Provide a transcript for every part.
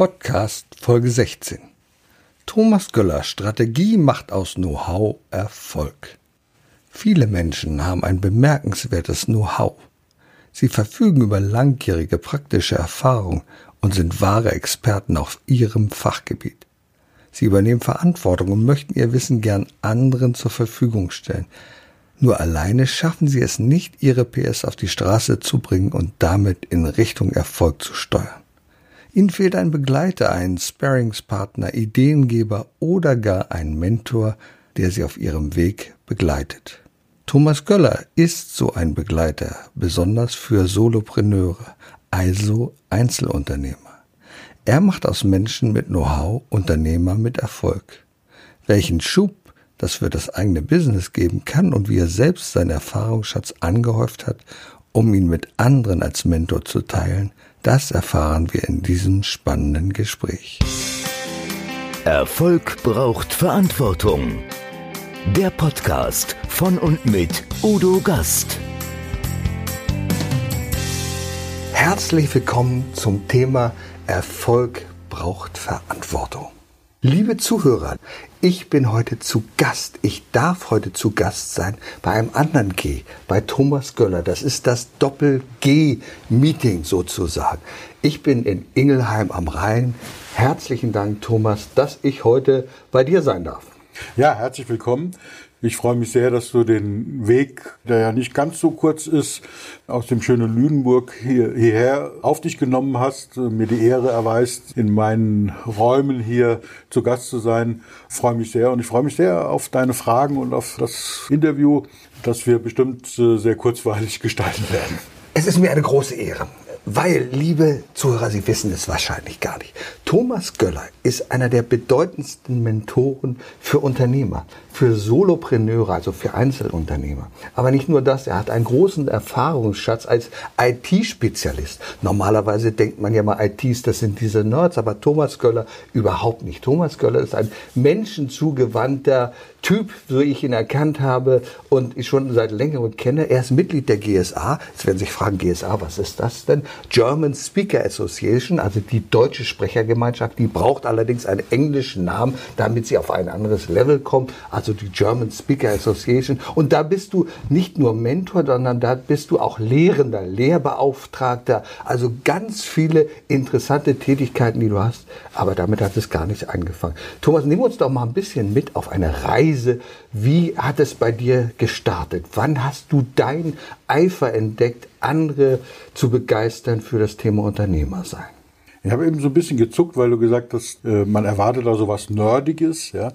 Podcast Folge 16. Thomas Göller Strategie macht aus Know-how Erfolg. Viele Menschen haben ein bemerkenswertes Know-how. Sie verfügen über langjährige praktische Erfahrung und sind wahre Experten auf ihrem Fachgebiet. Sie übernehmen Verantwortung und möchten ihr Wissen gern anderen zur Verfügung stellen. Nur alleine schaffen sie es nicht, ihre PS auf die Straße zu bringen und damit in Richtung Erfolg zu steuern. Ihnen fehlt ein Begleiter, ein Sparringspartner, Ideengeber oder gar ein Mentor, der Sie auf Ihrem Weg begleitet. Thomas Göller ist so ein Begleiter, besonders für Solopreneure, also Einzelunternehmer. Er macht aus Menschen mit Know-how Unternehmer mit Erfolg. Welchen Schub das für das eigene Business geben kann und wie er selbst seinen Erfahrungsschatz angehäuft hat, um ihn mit anderen als Mentor zu teilen, das erfahren wir in diesem spannenden Gespräch. Erfolg braucht Verantwortung. Der Podcast von und mit Udo Gast. Herzlich willkommen zum Thema Erfolg braucht Verantwortung. Liebe Zuhörer, ich bin heute zu Gast. Ich darf heute zu Gast sein bei einem anderen G, bei Thomas Göller. Das ist das Doppel-G-Meeting sozusagen. Ich bin in Ingelheim am Rhein. Herzlichen Dank, Thomas, dass ich heute bei dir sein darf. Ja, herzlich willkommen. Ich freue mich sehr, dass du den Weg, der ja nicht ganz so kurz ist, aus dem schönen Lüneburg hier, hierher auf dich genommen hast, mir die Ehre erweist, in meinen Räumen hier zu Gast zu sein. Ich freue mich sehr und ich freue mich sehr auf deine Fragen und auf das Interview, das wir bestimmt äh, sehr kurzweilig gestalten werden. Es ist mir eine große Ehre. Weil, liebe Zuhörer, Sie wissen es wahrscheinlich gar nicht. Thomas Göller ist einer der bedeutendsten Mentoren für Unternehmer, für Solopreneure, also für Einzelunternehmer. Aber nicht nur das, er hat einen großen Erfahrungsschatz als IT-Spezialist. Normalerweise denkt man ja mal, ITs, das sind diese Nerds, aber Thomas Göller überhaupt nicht. Thomas Göller ist ein menschenzugewandter Typ, so ich ihn erkannt habe und ich schon seit längerem kenne. Er ist Mitglied der GSA. Jetzt werden Sie sich fragen, GSA, was ist das denn? German Speaker Association, also die deutsche Sprechergemeinschaft, die braucht allerdings einen englischen Namen, damit sie auf ein anderes Level kommt, also die German Speaker Association. Und da bist du nicht nur Mentor, sondern da bist du auch Lehrender, Lehrbeauftragter, also ganz viele interessante Tätigkeiten, die du hast. Aber damit hat es gar nicht angefangen. Thomas, nimm uns doch mal ein bisschen mit auf eine Reise. Wie hat es bei dir gestartet? Wann hast du dein Eifer entdeckt, andere zu begeistern für das Thema Unternehmersein? Ich habe eben so ein bisschen gezuckt, weil du gesagt hast, äh, man erwartet da so was Nerdiges, ja.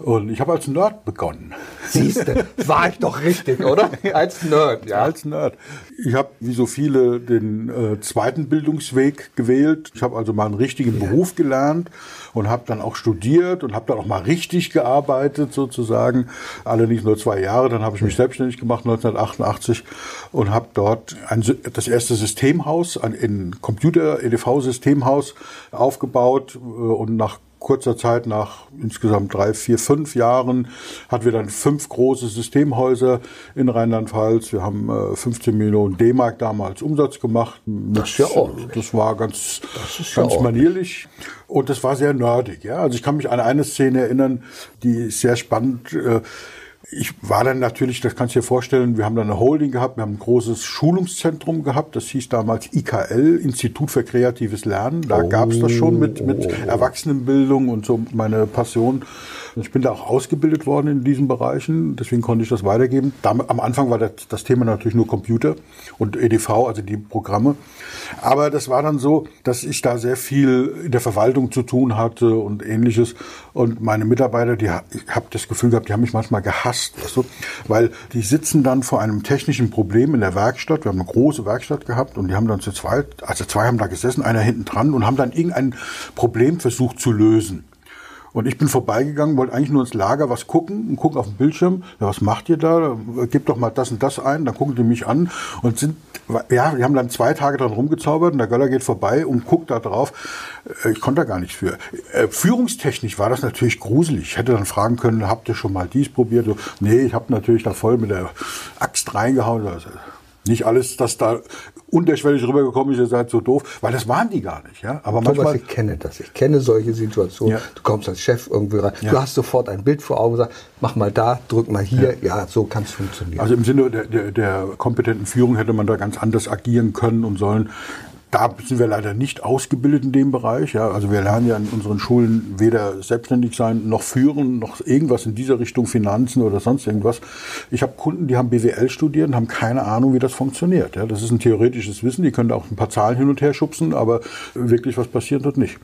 Und ich habe als Nerd begonnen. Siehst du, war ich doch richtig, oder? Als Nerd, ja. Als Nerd. Ich habe, wie so viele, den äh, zweiten Bildungsweg gewählt. Ich habe also mal einen richtigen ja. Beruf gelernt und habe dann auch studiert und habe dann auch mal richtig gearbeitet sozusagen. Allerdings nur zwei Jahre. Dann habe ich mich selbstständig gemacht 1988 und habe dort ein, das erste Systemhaus, ein, ein Computer-EDV-Systemhaus aufgebaut äh, und nach kurzer Zeit, nach insgesamt drei, vier, fünf Jahren, hatten wir dann fünf große Systemhäuser in Rheinland-Pfalz. Wir haben äh, 15 Millionen D-Mark damals Umsatz gemacht. Das ist ja ordentlich. Das war ganz, das ganz ja manierlich. Und das war sehr nerdig. Ja? Also ich kann mich an eine Szene erinnern, die sehr spannend. Äh, ich war dann natürlich, das kannst du dir vorstellen, wir haben dann eine Holding gehabt, wir haben ein großes Schulungszentrum gehabt, das hieß damals IKL, Institut für kreatives Lernen. Da oh, gab es das schon mit, mit Erwachsenenbildung und so meine Passion. Ich bin da auch ausgebildet worden in diesen Bereichen, deswegen konnte ich das weitergeben. am Anfang war das, das Thema natürlich nur Computer und EDV, also die Programme. Aber das war dann so, dass ich da sehr viel in der Verwaltung zu tun hatte und ähnliches. Und meine Mitarbeiter, die, ich habe das Gefühl gehabt, die haben mich manchmal gehasst, weißt du? weil die sitzen dann vor einem technischen Problem in der Werkstatt. Wir haben eine große Werkstatt gehabt und die haben dann zu zweit, also zwei haben da gesessen, einer hinten dran und haben dann irgendein Problem versucht zu lösen. Und ich bin vorbeigegangen, wollte eigentlich nur ins Lager was gucken und gucken auf dem Bildschirm. Ja, was macht ihr da? Gebt doch mal das und das ein. Dann gucken die mich an und sind, ja, wir haben dann zwei Tage dran rumgezaubert und der Göller geht vorbei und guckt da drauf. Äh, ich konnte da gar nichts für. Äh, führungstechnisch war das natürlich gruselig. Ich hätte dann fragen können, habt ihr schon mal dies probiert? nee, ich habe natürlich da voll mit der Axt reingehauen. Nicht alles, das da unterschwellig rübergekommen ist, ihr seid so doof, weil das waren die gar nicht. Ja? Aber Thomas, manchmal, ich kenne das. Ich kenne solche Situationen. Ja. Du kommst als Chef irgendwie rein, ja. du hast sofort ein Bild vor Augen, sagst, mach mal da, drück mal hier. Ja, ja so kann es funktionieren. Also im Sinne der, der, der kompetenten Führung hätte man da ganz anders agieren können und sollen. Da sind wir leider nicht ausgebildet in dem Bereich. Ja. Also wir lernen ja in unseren Schulen weder selbstständig sein, noch führen, noch irgendwas in dieser Richtung, Finanzen oder sonst irgendwas. Ich habe Kunden, die haben BWL studiert und haben keine Ahnung, wie das funktioniert. Ja. Das ist ein theoretisches Wissen, die können auch ein paar Zahlen hin und her schubsen, aber wirklich was passiert dort nicht.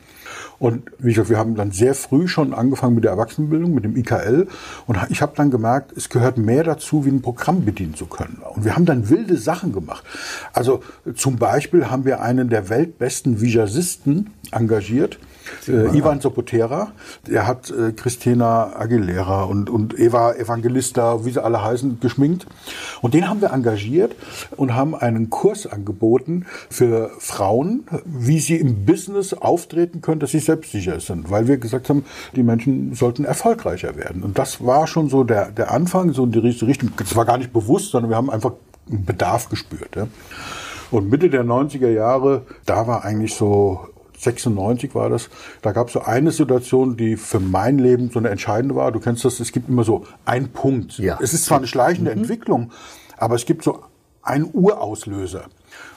Und wie gesagt, wir haben dann sehr früh schon angefangen mit der Erwachsenenbildung, mit dem IKL. Und ich habe dann gemerkt, es gehört mehr dazu, wie ein Programm bedienen zu können. Und wir haben dann wilde Sachen gemacht. Also zum Beispiel haben wir einen der weltbesten Visagisten engagiert, äh, Ivan Sopotera, der hat äh, Christina Aguilera und, und Eva Evangelista, wie sie alle heißen, geschminkt. Und den haben wir engagiert und haben einen Kurs angeboten für Frauen, wie sie im Business auftreten können, dass sie selbstsicher sind. Weil wir gesagt haben, die Menschen sollten erfolgreicher werden. Und das war schon so der, der Anfang, so in die Richtung. Das war gar nicht bewusst, sondern wir haben einfach einen Bedarf gespürt. Ja. Und Mitte der 90er Jahre, da war eigentlich so 96 war das, da gab es so eine Situation, die für mein Leben so eine entscheidende war. Du kennst das, es gibt immer so einen Punkt. Ja. Es ist zwar eine schleichende mhm. Entwicklung, aber es gibt so einen Urauslöser.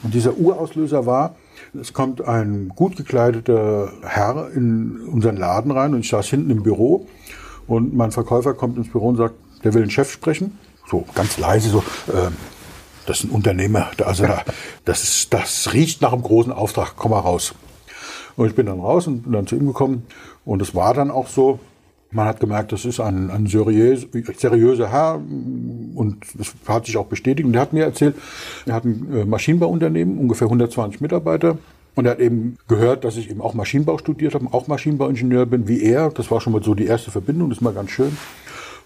Und dieser Urauslöser war, es kommt ein gut gekleideter Herr in unseren Laden rein und ich saß hinten im Büro und mein Verkäufer kommt ins Büro und sagt, der will den Chef sprechen. So ganz leise, so, äh, das ist ein Unternehmer, also das, ist, das riecht nach einem großen Auftrag, komm mal raus. Und ich bin dann raus und bin dann zu ihm gekommen. Und es war dann auch so, man hat gemerkt, das ist ein, ein seriös, seriöser Herr und das hat sich auch bestätigt. Und er hat mir erzählt, er hat ein äh, Maschinenbauunternehmen, ungefähr 120 Mitarbeiter. Und er hat eben gehört, dass ich eben auch Maschinenbau studiert habe, auch Maschinenbauingenieur bin, wie er. Das war schon mal so die erste Verbindung, das ist mal ganz schön.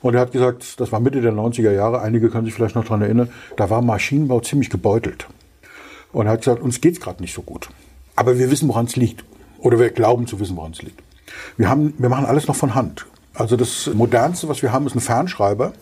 Und er hat gesagt, das war Mitte der 90er Jahre, einige können sich vielleicht noch dran erinnern, da war Maschinenbau ziemlich gebeutelt. Und er hat gesagt, uns geht's gerade nicht so gut. Aber wir wissen, woran es liegt. Oder wir glauben zu wissen, woran es liegt. Wir, haben, wir machen alles noch von Hand. Also das Modernste, was wir haben, ist ein Fernschreiber.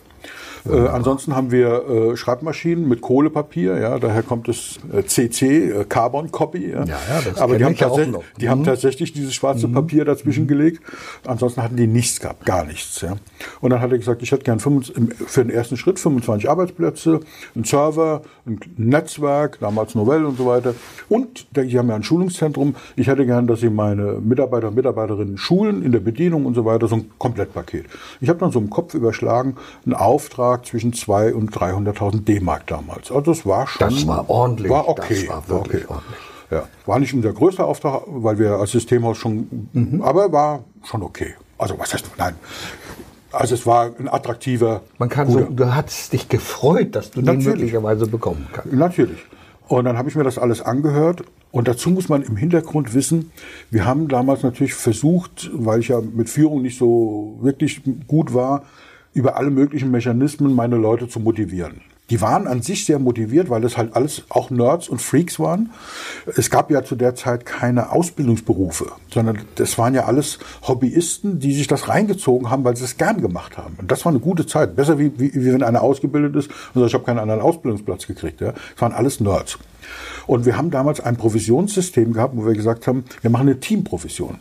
Äh, ansonsten haben wir äh, Schreibmaschinen mit Kohlepapier, ja, daher kommt das äh, CC, äh, Carbon Copy. Ja. Ja, Aber die, haben, tatsächlich, die mhm. haben tatsächlich dieses schwarze mhm. Papier dazwischen mhm. gelegt. Ansonsten hatten die nichts gehabt, gar nichts. Ja. Und dann hat er gesagt, ich hätte gern 25, für den ersten Schritt 25 Arbeitsplätze, einen Server, ein Netzwerk, damals Novell und so weiter. Und die haben ja ein Schulungszentrum. Ich hätte gern, dass sie meine Mitarbeiter und Mitarbeiterinnen schulen in der Bedienung und so weiter, so ein Komplettpaket. Ich habe dann so im Kopf überschlagen, einen Auftrag lag zwischen 200.000 und 300.000 D-Mark damals. Also das war schon. Das war ordentlich. War okay. Das war wirklich okay. ordentlich. Ja, war nicht unser größter Auftrag, weil wir als Systemhaus schon, mhm. aber war schon okay. Also was heißt, nein. Also es war ein attraktiver. Man kann guter. so, du hast dich gefreut, dass du Natürlich. den möglicherweise bekommen kannst. Natürlich. Und dann habe ich mir das alles angehört. Und dazu muss man im Hintergrund wissen, wir haben damals natürlich versucht, weil ich ja mit Führung nicht so wirklich gut war, über alle möglichen Mechanismen meine Leute zu motivieren. Die waren an sich sehr motiviert, weil das halt alles auch Nerds und Freaks waren. Es gab ja zu der Zeit keine Ausbildungsberufe, sondern das waren ja alles Hobbyisten, die sich das reingezogen haben, weil sie es gern gemacht haben. Und das war eine gute Zeit. Besser wie, wie, wie wenn einer ausgebildet ist und sagt, ich habe keinen anderen Ausbildungsplatz gekriegt. Ja. Es waren alles Nerds. Und wir haben damals ein Provisionssystem gehabt, wo wir gesagt haben, wir machen eine Teamprovision.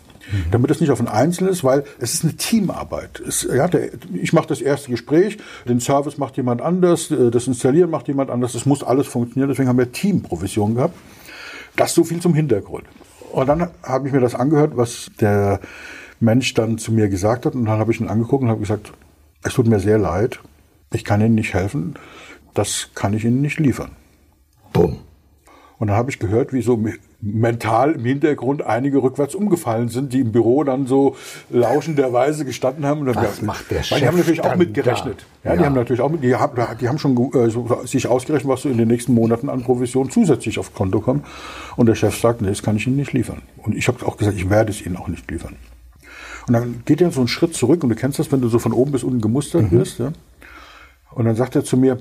Damit es nicht auf ein Einzelnen ist, weil es ist eine Teamarbeit. Es, ja, der, ich mache das erste Gespräch, den Service macht jemand anders, äh, das Installieren macht jemand anders, es muss alles funktionieren, deswegen haben wir Teamprovision gehabt. Das so viel zum Hintergrund. Und dann habe ich mir das angehört, was der Mensch dann zu mir gesagt hat. Und dann habe ich ihn angeguckt und habe gesagt, es tut mir sehr leid, ich kann Ihnen nicht helfen, das kann ich Ihnen nicht liefern. Bumm. Und dann habe ich gehört, wie so mental im Hintergrund einige rückwärts umgefallen sind, die im Büro dann so lauschenderweise gestanden haben. Und Was gesagt, macht der Chef Die haben natürlich auch mitgerechnet. Ja, ja, die haben natürlich auch mit, die haben, die haben schon äh, so, sich ausgerechnet, was so in den nächsten Monaten an Provision zusätzlich aufs Konto kommt. Und der Chef sagt, nee, das kann ich Ihnen nicht liefern. Und ich habe auch gesagt, ich werde es Ihnen auch nicht liefern. Und dann geht er so einen Schritt zurück und du kennst das, wenn du so von oben bis unten gemustert mhm. wirst. Ja? Und dann sagt er zu mir,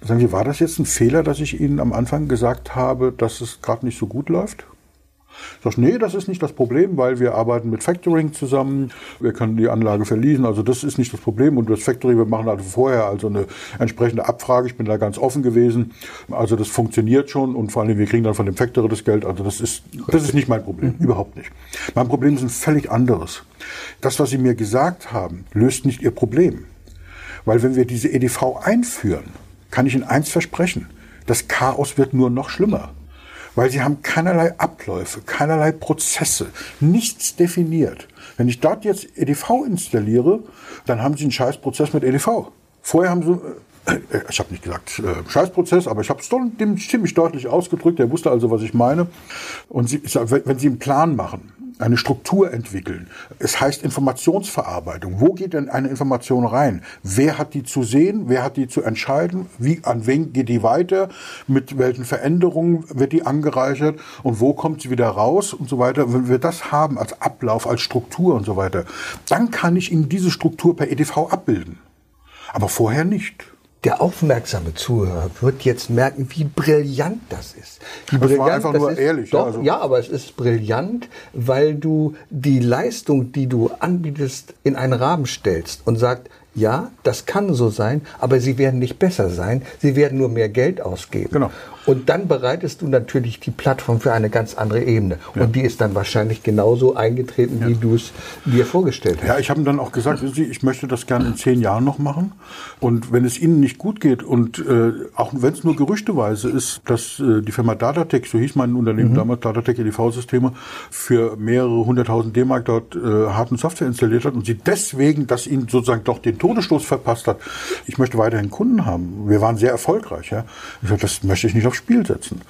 Sagen Sie, war das jetzt ein Fehler, dass ich Ihnen am Anfang gesagt habe, dass es gerade nicht so gut läuft? Sag, nee, das ist nicht das Problem, weil wir arbeiten mit Factoring zusammen. Wir können die Anlage verließen. Also das ist nicht das Problem. Und das Factoring, wir machen also vorher also eine entsprechende Abfrage. Ich bin da ganz offen gewesen. Also das funktioniert schon. Und vor allem, wir kriegen dann von dem Factory das Geld. Also das ist, das ist nicht mein Problem. Mhm. Überhaupt nicht. Mein Problem ist ein völlig anderes. Das, was Sie mir gesagt haben, löst nicht Ihr Problem. Weil wenn wir diese EDV einführen, kann ich Ihnen eins versprechen. Das Chaos wird nur noch schlimmer weil sie haben keinerlei Abläufe, keinerlei Prozesse, nichts definiert. Wenn ich dort jetzt EDV installiere, dann haben sie einen Scheißprozess mit EDV. Vorher haben sie, äh, ich habe nicht gesagt äh, Scheißprozess, aber ich habe es dem ziemlich deutlich ausgedrückt. Er wusste also, was ich meine. Und sie, wenn Sie einen Plan machen, eine Struktur entwickeln. Es heißt Informationsverarbeitung. Wo geht denn eine Information rein? Wer hat die zu sehen? Wer hat die zu entscheiden? Wie, an wen geht die weiter? Mit welchen Veränderungen wird die angereichert? Und wo kommt sie wieder raus? Und so weiter. Wenn wir das haben als Ablauf, als Struktur und so weiter, dann kann ich Ihnen diese Struktur per EDV abbilden. Aber vorher nicht. Der aufmerksame Zuhörer wird jetzt merken, wie brillant das ist. Wie das war einfach nur ist. ehrlich. Doch, ja, also ja, aber es ist brillant, weil du die Leistung, die du anbietest, in einen Rahmen stellst und sagst, ja, das kann so sein, aber sie werden nicht besser sein, sie werden nur mehr Geld ausgeben. Genau. Und dann bereitest du natürlich die Plattform für eine ganz andere Ebene. Ja. Und die ist dann wahrscheinlich genauso eingetreten, ja. wie du es dir vorgestellt hast. Ja, ich habe dann auch gesagt, Sie, ich möchte das gerne in zehn Jahren noch machen. Und wenn es Ihnen nicht gut geht und äh, auch wenn es nur gerüchteweise ist, dass äh, die Firma Datatec, so hieß mein Unternehmen mhm. damals, Datatec EDV-Systeme, für mehrere hunderttausend D-Mark dort äh, harten Software installiert hat und sie deswegen, dass ihnen sozusagen doch den Todesstoß verpasst hat, ich möchte weiterhin Kunden haben. Wir waren sehr erfolgreich. Ja. Ich sage, das möchte ich nicht auf aufs Spiel setzen.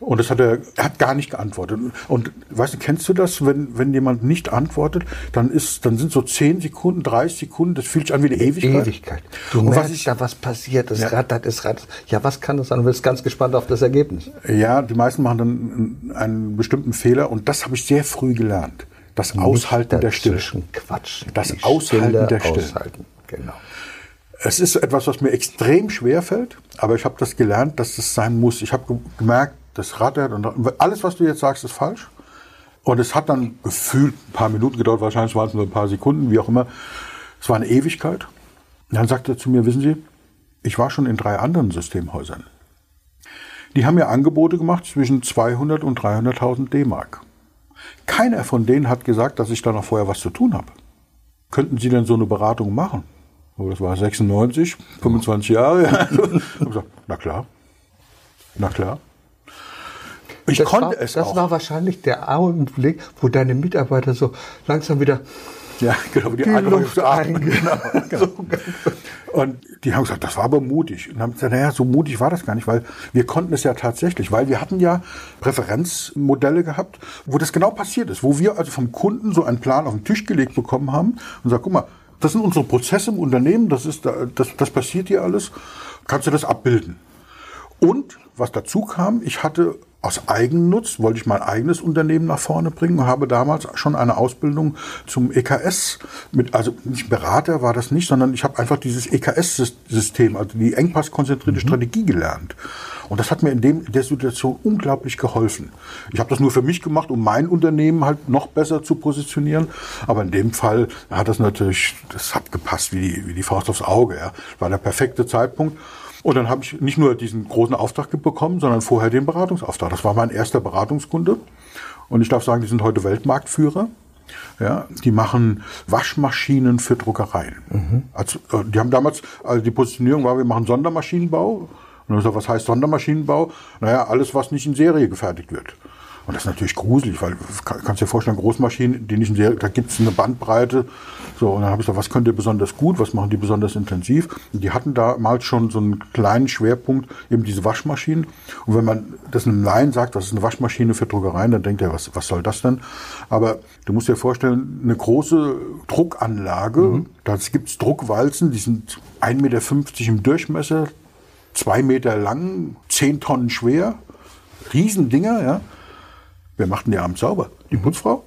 Und das hat er, er hat gar nicht geantwortet. Und weißt du, kennst du das, wenn, wenn jemand nicht antwortet, dann ist, dann sind so 10 Sekunden, 30 Sekunden, das fühlt sich an wie eine Ewigkeit. Ewigkeit. Du und merkst was ich, da, was passiert, es ja. rattert, es rattert. Ja, was kann das sein? Du bist ganz gespannt auf das Ergebnis. Ja, die meisten machen dann einen, bestimmten Fehler und das habe ich sehr früh gelernt. Das Aushalten der Stille. Quatsch. Das Aushalten der Stille. Aushalten. Genau. Es ist etwas, was mir extrem schwer fällt, aber ich habe das gelernt, dass das sein muss. Ich habe gemerkt, das rattert und alles, was du jetzt sagst, ist falsch. Und es hat dann gefühlt ein paar Minuten gedauert, wahrscheinlich waren es nur ein paar Sekunden, wie auch immer. Es war eine Ewigkeit. Und dann sagte er zu mir, wissen Sie, ich war schon in drei anderen Systemhäusern. Die haben mir Angebote gemacht zwischen 200 und 300.000 D-Mark. Keiner von denen hat gesagt, dass ich da noch vorher was zu tun habe. Könnten Sie denn so eine Beratung machen? Oh, das war 96, 25 Jahre. Also, gesagt, na klar, na klar. Ich das konnte war, es Das auch. war wahrscheinlich der Augenblick, wo deine Mitarbeiter so langsam wieder ja, genau, die, die Luft genau, genau. Und die haben gesagt, das war aber mutig. Und haben gesagt, naja, so mutig war das gar nicht, weil wir konnten es ja tatsächlich, weil wir hatten ja Präferenzmodelle gehabt, wo das genau passiert ist, wo wir also vom Kunden so einen Plan auf den Tisch gelegt bekommen haben und sagt, guck mal, das sind unsere Prozesse im Unternehmen, das, ist da, das, das passiert hier alles. Kannst du das abbilden? Und was dazu kam, ich hatte aus Eigennutz, wollte ich mein eigenes Unternehmen nach vorne bringen und habe damals schon eine Ausbildung zum EKS mit, also nicht Berater war das nicht, sondern ich habe einfach dieses EKS-System, also die engpasskonzentrierte mhm. Strategie gelernt. Und das hat mir in dem, der Situation unglaublich geholfen. Ich habe das nur für mich gemacht, um mein Unternehmen halt noch besser zu positionieren. Aber in dem Fall hat das natürlich, das hat gepasst wie, wie die Faust aufs Auge. Ja. War der perfekte Zeitpunkt. Und dann habe ich nicht nur diesen großen Auftrag bekommen, sondern vorher den Beratungsauftrag. Das war mein erster Beratungskunde. Und ich darf sagen, die sind heute Weltmarktführer. Ja, die machen Waschmaschinen für Druckereien. Mhm. Also, äh, die haben damals, also die Positionierung war, wir machen Sondermaschinenbau. Und dann gesagt, was heißt Sondermaschinenbau? Naja, alles, was nicht in Serie gefertigt wird. Und das ist natürlich gruselig, weil kannst dir vorstellen, Großmaschinen, die nicht Serie, da gibt es eine Bandbreite. So, und dann habe ich gesagt, was könnt ihr besonders gut, was machen die besonders intensiv? Und die hatten damals schon so einen kleinen Schwerpunkt, eben diese Waschmaschinen. Und wenn man das einem Laien sagt, das ist eine Waschmaschine für Druckereien, dann denkt er, was, was soll das denn? Aber du musst dir vorstellen, eine große Druckanlage, mhm. da gibt es Druckwalzen, die sind 1,50 Meter im Durchmesser, zwei Meter lang, zehn Tonnen schwer, Riesendinger, ja. Wer macht denn die abends sauber? Die. Putzfrau?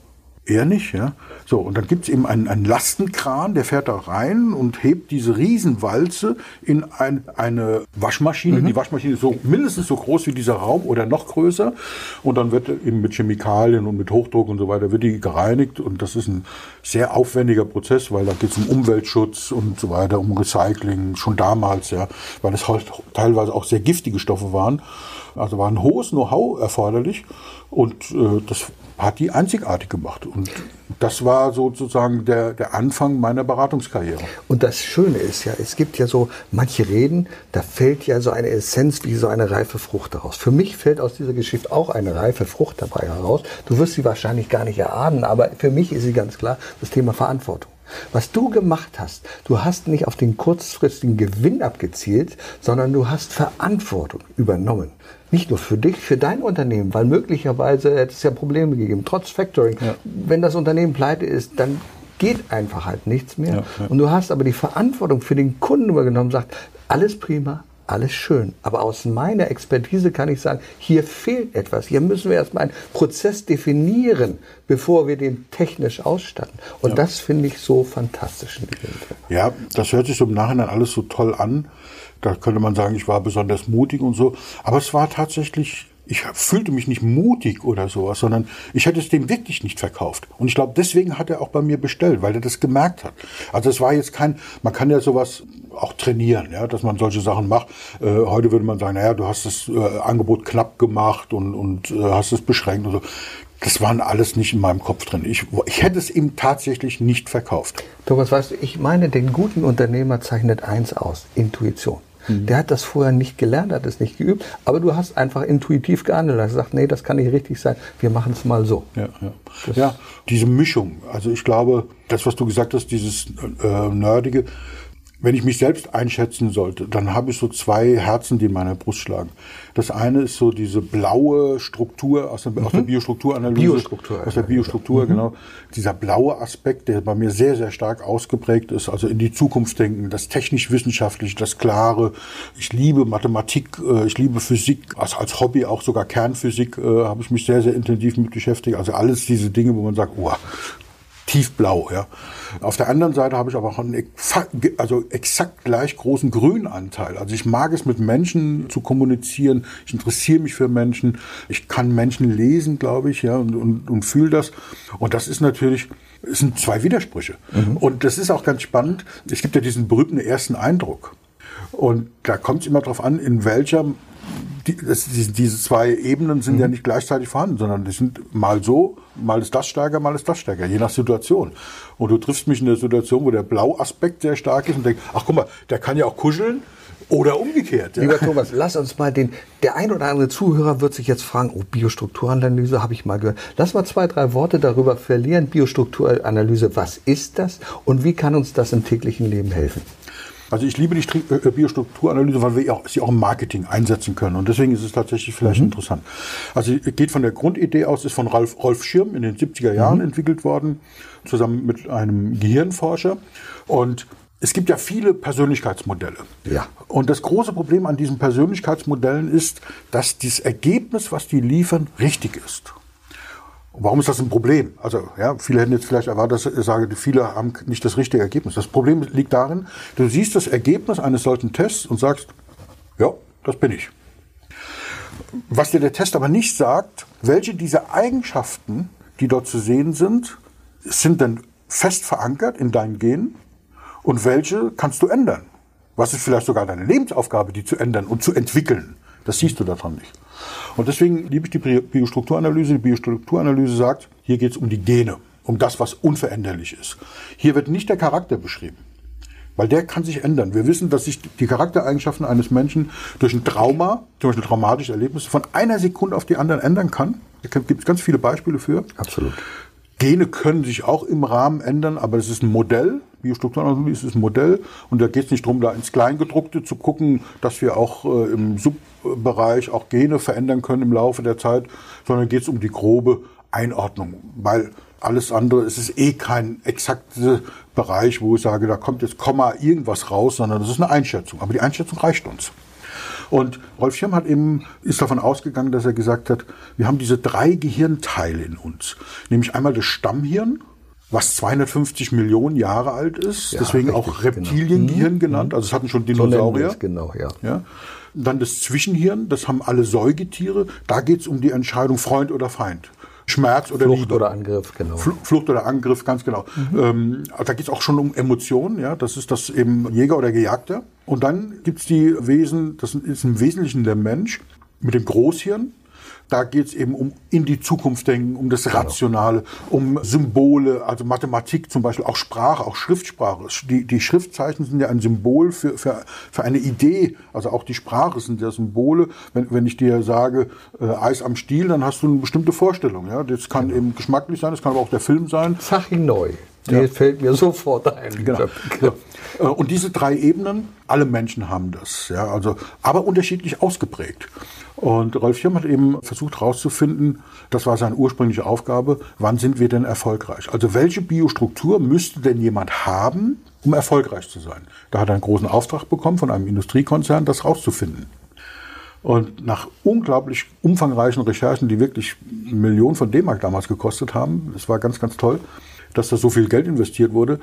Eher nicht, ja. So, und dann gibt's eben einen, einen Lastenkran, der fährt da rein und hebt diese Riesenwalze in ein, eine Waschmaschine. Mhm. Die Waschmaschine ist so mindestens so groß wie dieser Raum oder noch größer. Und dann wird eben mit Chemikalien und mit Hochdruck und so weiter wird die gereinigt. Und das ist ein sehr aufwendiger Prozess, weil da geht's um Umweltschutz und so weiter, um Recycling, schon damals, ja, weil es halt teilweise auch sehr giftige Stoffe waren. Also war ein hohes Know-how erforderlich und äh, das hat die einzigartig gemacht. Und das war sozusagen der, der Anfang meiner Beratungskarriere. Und das Schöne ist ja, es gibt ja so manche Reden, da fällt ja so eine Essenz wie so eine reife Frucht daraus. Für mich fällt aus dieser Geschichte auch eine reife Frucht dabei heraus. Du wirst sie wahrscheinlich gar nicht erahnen, aber für mich ist sie ganz klar das Thema Verantwortung. Was du gemacht hast, du hast nicht auf den kurzfristigen Gewinn abgezielt, sondern du hast Verantwortung übernommen. Nicht nur für dich, für dein Unternehmen, weil möglicherweise hätte es ja Probleme gegeben, trotz Factoring. Ja. Wenn das Unternehmen pleite ist, dann geht einfach halt nichts mehr. Ja, ja. Und du hast aber die Verantwortung für den Kunden übergenommen, sagt, alles prima, alles schön. Aber aus meiner Expertise kann ich sagen, hier fehlt etwas. Hier müssen wir erstmal einen Prozess definieren, bevor wir den technisch ausstatten. Und ja. das finde ich so fantastisch. In ja, das hört sich so im Nachhinein alles so toll an. Da könnte man sagen, ich war besonders mutig und so. Aber es war tatsächlich ich fühlte mich nicht mutig oder sowas, sondern ich hätte es dem wirklich nicht verkauft. Und ich glaube, deswegen hat er auch bei mir bestellt, weil er das gemerkt hat. Also es war jetzt kein, man kann ja sowas auch trainieren, ja, dass man solche Sachen macht. Äh, heute würde man sagen, naja, du hast das äh, Angebot knapp gemacht und, und äh, hast es beschränkt und so. Das waren alles nicht in meinem Kopf drin. Ich, ich hätte es ihm tatsächlich nicht verkauft. Thomas, weißt du, ich meine, den guten Unternehmer zeichnet eins aus, Intuition. Mhm. Der hat das vorher nicht gelernt, hat es nicht geübt, aber du hast einfach intuitiv gehandelt. Hast gesagt, nee, das kann nicht richtig sein, wir machen es mal so. Ja, ja. ja, diese Mischung. Also ich glaube, das, was du gesagt hast, dieses äh, Nerdige, wenn ich mich selbst einschätzen sollte, dann habe ich so zwei Herzen, die in meiner Brust schlagen. Das eine ist so diese blaue Struktur aus der, mhm. aus der Biostrukturanalyse. Biostruktur. Aus der Biostruktur, mhm. genau. Dieser blaue Aspekt, der bei mir sehr, sehr stark ausgeprägt ist. Also in die Zukunft denken, das technisch-wissenschaftliche, das Klare. Ich liebe Mathematik, äh, ich liebe Physik. Also als Hobby auch sogar Kernphysik äh, habe ich mich sehr, sehr intensiv mit beschäftigt. Also alles diese Dinge, wo man sagt, oh, tiefblau. Ja. Auf der anderen Seite habe ich aber auch einen also exakt gleich großen Grünanteil. Also ich mag es mit Menschen zu kommunizieren. Ich interessiere mich für Menschen. Ich kann Menschen lesen, glaube ich, ja, und, und, und fühle das. Und das ist natürlich, es sind zwei Widersprüche. Mhm. Und das ist auch ganz spannend. Es gibt ja diesen berühmten ersten Eindruck. Und da kommt es immer darauf an, in welcher die, das, diese zwei Ebenen sind mhm. ja nicht gleichzeitig vorhanden, sondern die sind mal so, mal ist das stärker, mal ist das stärker, je nach Situation. Und du triffst mich in der Situation, wo der Blauaspekt sehr stark ist und denkst, ach guck mal, der kann ja auch kuscheln. Oder umgekehrt. Ja. Lieber Thomas, lass uns mal den, der ein oder andere Zuhörer wird sich jetzt fragen, oh, Biostrukturanalyse habe ich mal gehört. Lass mal zwei, drei Worte darüber verlieren. Biostrukturanalyse, was ist das und wie kann uns das im täglichen Leben helfen? Also ich liebe die äh, Biostrukturanalyse, weil wir sie auch im Marketing einsetzen können. Und deswegen ist es tatsächlich vielleicht mhm. interessant. Also es geht von der Grundidee aus, ist von Ralf, Rolf Schirm in den 70er Jahren mhm. entwickelt worden, zusammen mit einem Gehirnforscher. Und es gibt ja viele Persönlichkeitsmodelle. Ja. Und das große Problem an diesen Persönlichkeitsmodellen ist, dass das Ergebnis, was die liefern, richtig ist. Warum ist das ein Problem? Also, ja, viele hätten jetzt vielleicht erwartet, dass ich sage, viele haben nicht das richtige Ergebnis. Das Problem liegt darin, du siehst das Ergebnis eines solchen Tests und sagst, ja, das bin ich. Was dir der Test aber nicht sagt, welche dieser Eigenschaften, die dort zu sehen sind, sind denn fest verankert in deinen Genen und welche kannst du ändern? Was ist vielleicht sogar deine Lebensaufgabe, die zu ändern und zu entwickeln? Das siehst du daran nicht. Und deswegen liebe ich die Biostrukturanalyse. Die Biostrukturanalyse sagt, hier geht es um die Gene, um das, was unveränderlich ist. Hier wird nicht der Charakter beschrieben. Weil der kann sich ändern. Wir wissen, dass sich die Charaktereigenschaften eines Menschen durch ein Trauma, zum Beispiel traumatische Erlebnisse, von einer Sekunde auf die andere ändern kann. Da gibt es ganz viele Beispiele für. Absolut. Gene können sich auch im Rahmen ändern, aber es ist ein Modell. Biostrukturanalyse ist ein Modell. Und da geht es nicht darum, da ins Kleingedruckte zu gucken, dass wir auch äh, im Subbereich auch Gene verändern können im Laufe der Zeit, sondern geht es um die grobe Einordnung. Weil alles andere es ist eh kein exakter Bereich, wo ich sage, da kommt jetzt Komma irgendwas raus, sondern das ist eine Einschätzung. Aber die Einschätzung reicht uns. Und Rolf Schirm hat eben, ist davon ausgegangen, dass er gesagt hat, wir haben diese drei Gehirnteile in uns. Nämlich einmal das Stammhirn, was 250 Millionen Jahre alt ist, ja, deswegen richtig, auch Reptiliengehirn genau. genannt, also es hatten schon Dinosaurier. So genau, ja. ja. Dann das Zwischenhirn, das haben alle Säugetiere, da geht es um die Entscheidung Freund oder Feind. Schmerz oder Flucht Liebe. oder Angriff, genau. Flucht oder Angriff, ganz genau. Mhm. Ähm, da geht es auch schon um Emotionen, ja. Das ist das eben Jäger oder Gejagter. Und dann gibt es die Wesen, das ist im Wesentlichen der Mensch mit dem Großhirn. Da geht es eben um in die Zukunft denken, um das genau. Rationale, um Symbole, also Mathematik zum Beispiel, auch Sprache, auch Schriftsprache. Die, die Schriftzeichen sind ja ein Symbol für, für, für eine Idee. Also auch die Sprache sind ja Symbole. Wenn, wenn ich dir sage, äh, Eis am Stiel, dann hast du eine bestimmte Vorstellung. Ja? Das kann genau. eben geschmacklich sein, das kann aber auch der Film sein. Sag neu. Der ja. fällt mir sofort ein. Genau. Ja. Äh, und diese drei Ebenen, alle Menschen haben das, ja, also, aber unterschiedlich ausgeprägt. Und Rolf Schirm hat eben versucht herauszufinden, das war seine ursprüngliche Aufgabe, wann sind wir denn erfolgreich? Also welche Biostruktur müsste denn jemand haben, um erfolgreich zu sein? Da hat er einen großen Auftrag bekommen von einem Industriekonzern, das herauszufinden. Und nach unglaublich umfangreichen Recherchen, die wirklich Millionen von D-Mark damals gekostet haben, es war ganz, ganz toll, dass da so viel Geld investiert wurde,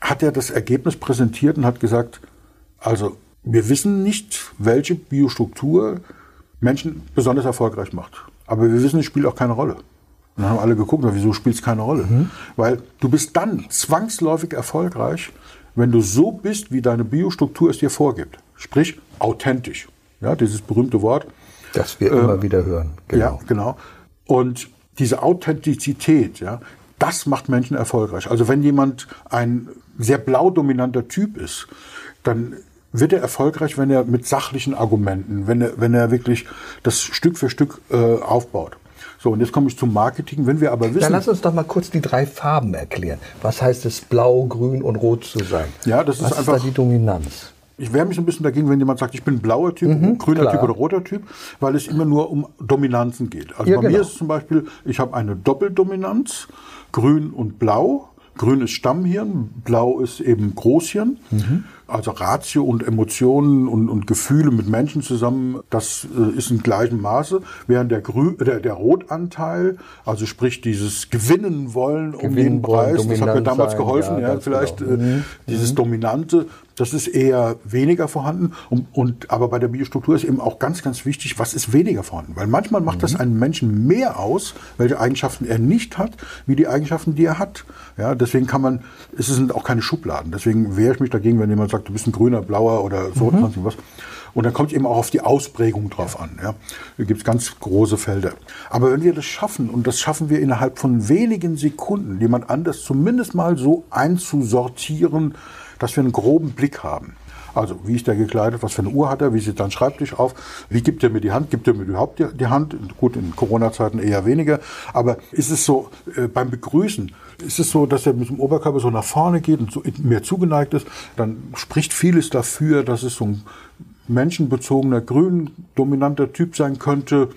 hat er das Ergebnis präsentiert und hat gesagt, also wir wissen nicht, welche Biostruktur Menschen besonders erfolgreich macht. Aber wir wissen, es spielt auch keine Rolle. Und dann haben alle geguckt, wieso spielt es keine Rolle? Mhm. Weil du bist dann zwangsläufig erfolgreich, wenn du so bist, wie deine Biostruktur es dir vorgibt. Sprich, authentisch. Ja, dieses berühmte Wort. Das wir äh, immer wieder hören. Genau. Ja, genau. Und diese Authentizität, ja, das macht Menschen erfolgreich. Also wenn jemand ein sehr blau dominanter Typ ist, dann wird er erfolgreich, wenn er mit sachlichen Argumenten, wenn er, wenn er wirklich das Stück für Stück äh, aufbaut. So, und jetzt komme ich zum Marketing. Wenn wir aber wissen. Dann lass uns doch mal kurz die drei Farben erklären. Was heißt es, blau, grün und rot zu sein? Ja, das ist Was einfach. Ist da die Dominanz? Ich wehre mich ein bisschen dagegen, wenn jemand sagt, ich bin blauer Typ, mhm, grüner klar. Typ oder roter Typ, weil es immer nur um Dominanzen geht. Also ja, bei genau. mir ist es zum Beispiel, ich habe eine Doppeldominanz, grün und blau. Grün ist Stammhirn, blau ist eben Großhirn. Mhm. Also Ratio und Emotionen und, und Gefühle mit Menschen zusammen, das äh, ist in gleichem Maße. Während der, Grü der, der Rotanteil, also sprich dieses Gewinnen wollen um jeden Preis, das hat mir damals sein, geholfen, ja, ja vielleicht genau. äh, mhm. dieses mhm. Dominante, das ist eher weniger vorhanden. Und, und, aber bei der Biostruktur ist eben auch ganz, ganz wichtig, was ist weniger vorhanden. Weil manchmal macht mhm. das einen Menschen mehr aus, welche Eigenschaften er nicht hat, wie die Eigenschaften, die er hat. Ja, deswegen kann man, es sind auch keine Schubladen. Deswegen wehre ich mich dagegen, wenn jemand sagt, du bist ein grüner, blauer oder so, mhm. was. Und dann kommt es eben auch auf die Ausprägung drauf an. Ja. Da gibt es ganz große Felder. Aber wenn wir das schaffen, und das schaffen wir innerhalb von wenigen Sekunden, jemand anders zumindest mal so einzusortieren, dass wir einen groben Blick haben. Also, wie ist der gekleidet? Was für eine Uhr hat er? Wie sieht sein Schreibtisch auf? Wie gibt er mir die Hand? Gibt er mir überhaupt die, die Hand? Gut, in Corona-Zeiten eher weniger. Aber ist es so, äh, beim Begrüßen, ist es so, dass er mit dem Oberkörper so nach vorne geht und so mehr zugeneigt ist? Dann spricht vieles dafür, dass es so ein menschenbezogener, grün dominanter Typ sein könnte.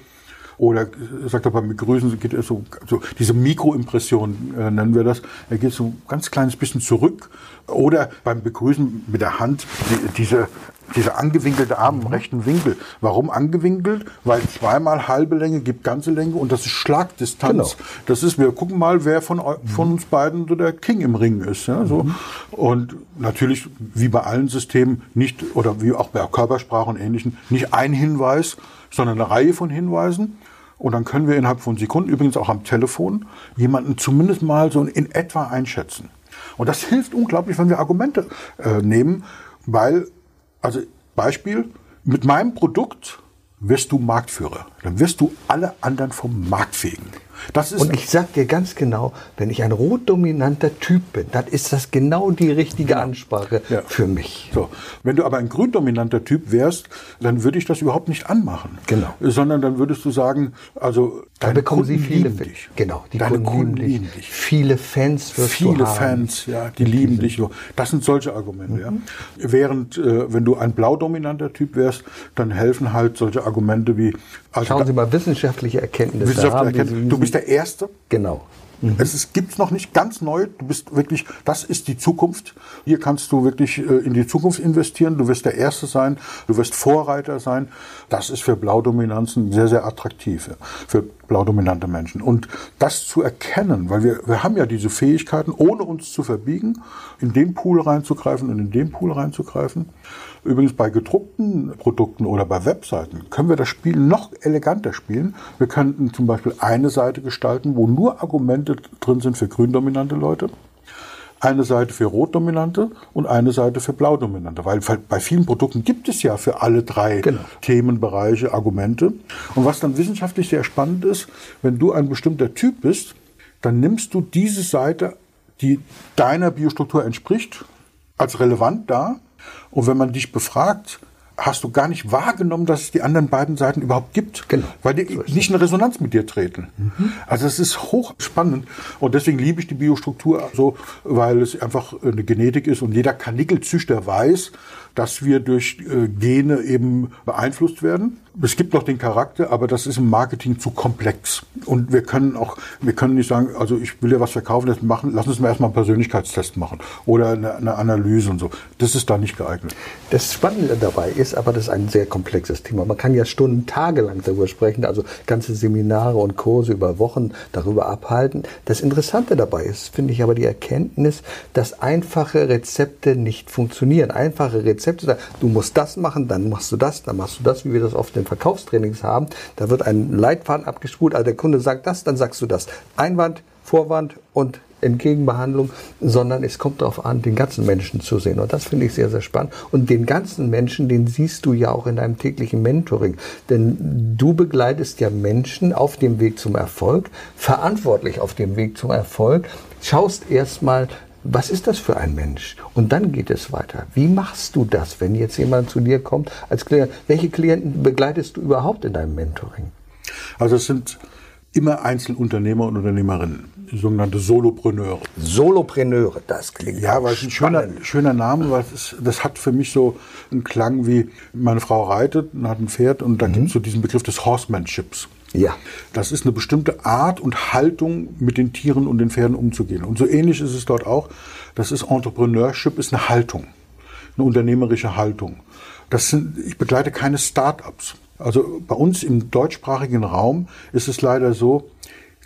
Oder sagt er beim Begrüßen, geht er so, so diese Mikroimpression äh, nennen wir das. Er geht so ein ganz kleines bisschen zurück. Oder beim Begrüßen mit der Hand die, diese dieser angewinkelte Arm im rechten Winkel. Warum angewinkelt? Weil zweimal halbe Länge gibt ganze Länge und das ist Schlagdistanz. Genau. Das ist, wir gucken mal, wer von, von uns beiden so der King im Ring ist. Ja, so. Mhm. Und natürlich, wie bei allen Systemen, nicht, oder wie auch bei Körpersprache und Ähnlichem, nicht ein Hinweis, sondern eine Reihe von Hinweisen. Und dann können wir innerhalb von Sekunden, übrigens auch am Telefon, jemanden zumindest mal so in etwa einschätzen. Und das hilft unglaublich, wenn wir Argumente äh, nehmen, weil, also Beispiel, mit meinem Produkt wirst du Marktführer. Dann wirst du alle anderen vom Markt fegen. Und ich sag dir ganz genau, wenn ich ein rotdominanter Typ bin, dann ist das genau die richtige genau. Ansprache ja. für mich. So. Wenn du aber ein gründominanter Typ wärst, dann würde ich das überhaupt nicht anmachen. Genau. Sondern dann würdest du sagen, also da bekommen Kunden sie viele dich. Genau, die deine Kunden, Kunden lieben, lieben dich. Viele Fans wirst viele du haben. Fans, ja, die lieben dich. So. Das sind solche Argumente. Mhm. Ja. Während äh, wenn du ein blaudominanter Typ wärst, dann helfen halt solche Argumente wie also Schauen Sie mal wissenschaftliche Erkenntnisse. Wissenschaftliche Erkenntnisse. Du bist der Erste. Genau. Mhm. Es gibt es noch nicht ganz neu. Du bist wirklich, das ist die Zukunft. Hier kannst du wirklich äh, in die Zukunft investieren. Du wirst der Erste sein. Du wirst Vorreiter sein. Das ist für Blaudominanzen sehr, sehr attraktiv. Für blaudominante Menschen. Und das zu erkennen, weil wir, wir haben ja diese Fähigkeiten, ohne uns zu verbiegen, in den Pool reinzugreifen und in den Pool reinzugreifen. Übrigens bei gedruckten Produkten oder bei Webseiten können wir das Spiel noch eleganter spielen. Wir könnten zum Beispiel eine Seite gestalten, wo nur Argumente drin sind für gründominante Leute eine Seite für Rotdominante und eine Seite für Blaudominante. Weil bei vielen Produkten gibt es ja für alle drei genau. Themenbereiche Argumente. Und was dann wissenschaftlich sehr spannend ist, wenn du ein bestimmter Typ bist, dann nimmst du diese Seite, die deiner Biostruktur entspricht, als relevant da. Und wenn man dich befragt, hast du gar nicht wahrgenommen, dass es die anderen beiden Seiten überhaupt gibt, genau. weil die so nicht in Resonanz mit dir treten. Mhm. Also es ist hochspannend und deswegen liebe ich die Biostruktur so, weil es einfach eine Genetik ist und jeder Karnickelzüchter weiß, dass wir durch äh, Gene eben beeinflusst werden. Es gibt noch den Charakter, aber das ist im Marketing zu komplex. Und wir können auch, wir können nicht sagen, also ich will dir was verkaufen, das machen, lass uns mal erstmal einen Persönlichkeitstest machen oder eine, eine Analyse und so. Das ist da nicht geeignet. Das Spannende dabei ist aber, das ist ein sehr komplexes Thema. Man kann ja Stunden, Tage lang darüber sprechen, also ganze Seminare und Kurse über Wochen darüber abhalten. Das Interessante dabei ist, finde ich aber die Erkenntnis, dass einfache Rezepte nicht funktionieren. Einfache Rezepte Rezepte, du musst das machen, dann machst du das, dann machst du das, wie wir das oft in Verkaufstrainings haben. Da wird ein Leitfaden abgespult, also der Kunde sagt das, dann sagst du das. Einwand, Vorwand und Entgegenbehandlung, sondern es kommt darauf an, den ganzen Menschen zu sehen. Und das finde ich sehr, sehr spannend. Und den ganzen Menschen, den siehst du ja auch in deinem täglichen Mentoring. Denn du begleitest ja Menschen auf dem Weg zum Erfolg, verantwortlich auf dem Weg zum Erfolg, schaust erstmal, was ist das für ein Mensch? Und dann geht es weiter. Wie machst du das, wenn jetzt jemand zu dir kommt als Klient? Welche Klienten begleitest du überhaupt in deinem Mentoring? Also es sind immer Einzelunternehmer und Unternehmerinnen, sogenannte Solopreneure. Solopreneure, das klingt Ja, weil es ein schöner, schöner Name, weil es, das hat für mich so einen Klang wie, meine Frau reitet und hat ein Pferd und dann mhm. gibt es so diesen Begriff des Horsemanships. Ja. Das ist eine bestimmte Art und Haltung, mit den Tieren und den Pferden umzugehen. Und so ähnlich ist es dort auch. Das ist Entrepreneurship, ist eine Haltung, eine unternehmerische Haltung. Das sind, ich begleite keine Start-ups. Also bei uns im deutschsprachigen Raum ist es leider so,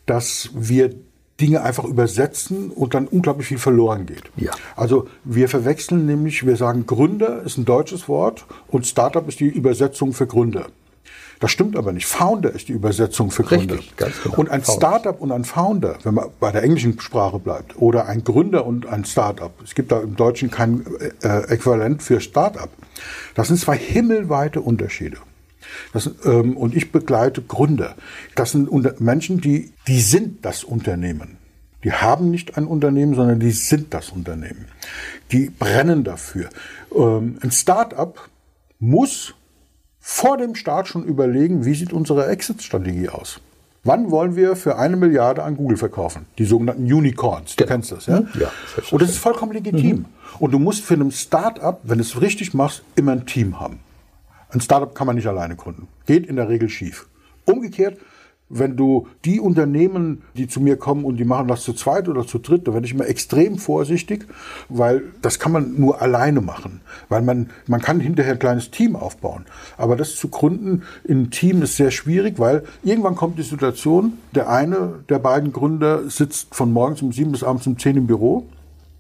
dass wir Dinge einfach übersetzen und dann unglaublich viel verloren geht. Ja. Also wir verwechseln nämlich, wir sagen Gründer ist ein deutsches Wort und Startup ist die Übersetzung für Gründer. Das stimmt aber nicht. Founder ist die Übersetzung für Gründer. Richtig, ganz genau. Und ein Startup und ein Founder, wenn man bei der englischen Sprache bleibt, oder ein Gründer und ein Startup. Es gibt da im Deutschen kein äh, Äquivalent für Startup. Das sind zwei himmelweite Unterschiede. Das, ähm, und ich begleite Gründer. Das sind unter Menschen, die, die sind das Unternehmen. Die haben nicht ein Unternehmen, sondern die sind das Unternehmen. Die brennen dafür. Ähm, ein Startup muss vor dem Start schon überlegen, wie sieht unsere Exit-Strategie aus? Wann wollen wir für eine Milliarde an Google verkaufen? Die sogenannten Unicorns. Du genau. kennst das, ja? Ja. Das Und das ist vollkommen legitim. Mhm. Und du musst für ein Start-up, wenn du es richtig machst, immer ein Team haben. Ein Startup kann man nicht alleine gründen. Geht in der Regel schief. Umgekehrt, wenn du die Unternehmen, die zu mir kommen und die machen das zu zweit oder zu dritt, da werde ich immer extrem vorsichtig, weil das kann man nur alleine machen. Weil man, man kann hinterher ein kleines Team aufbauen. Aber das zu gründen in Team ist sehr schwierig, weil irgendwann kommt die Situation, der eine der beiden Gründer sitzt von morgens um sieben bis abends um zehn im Büro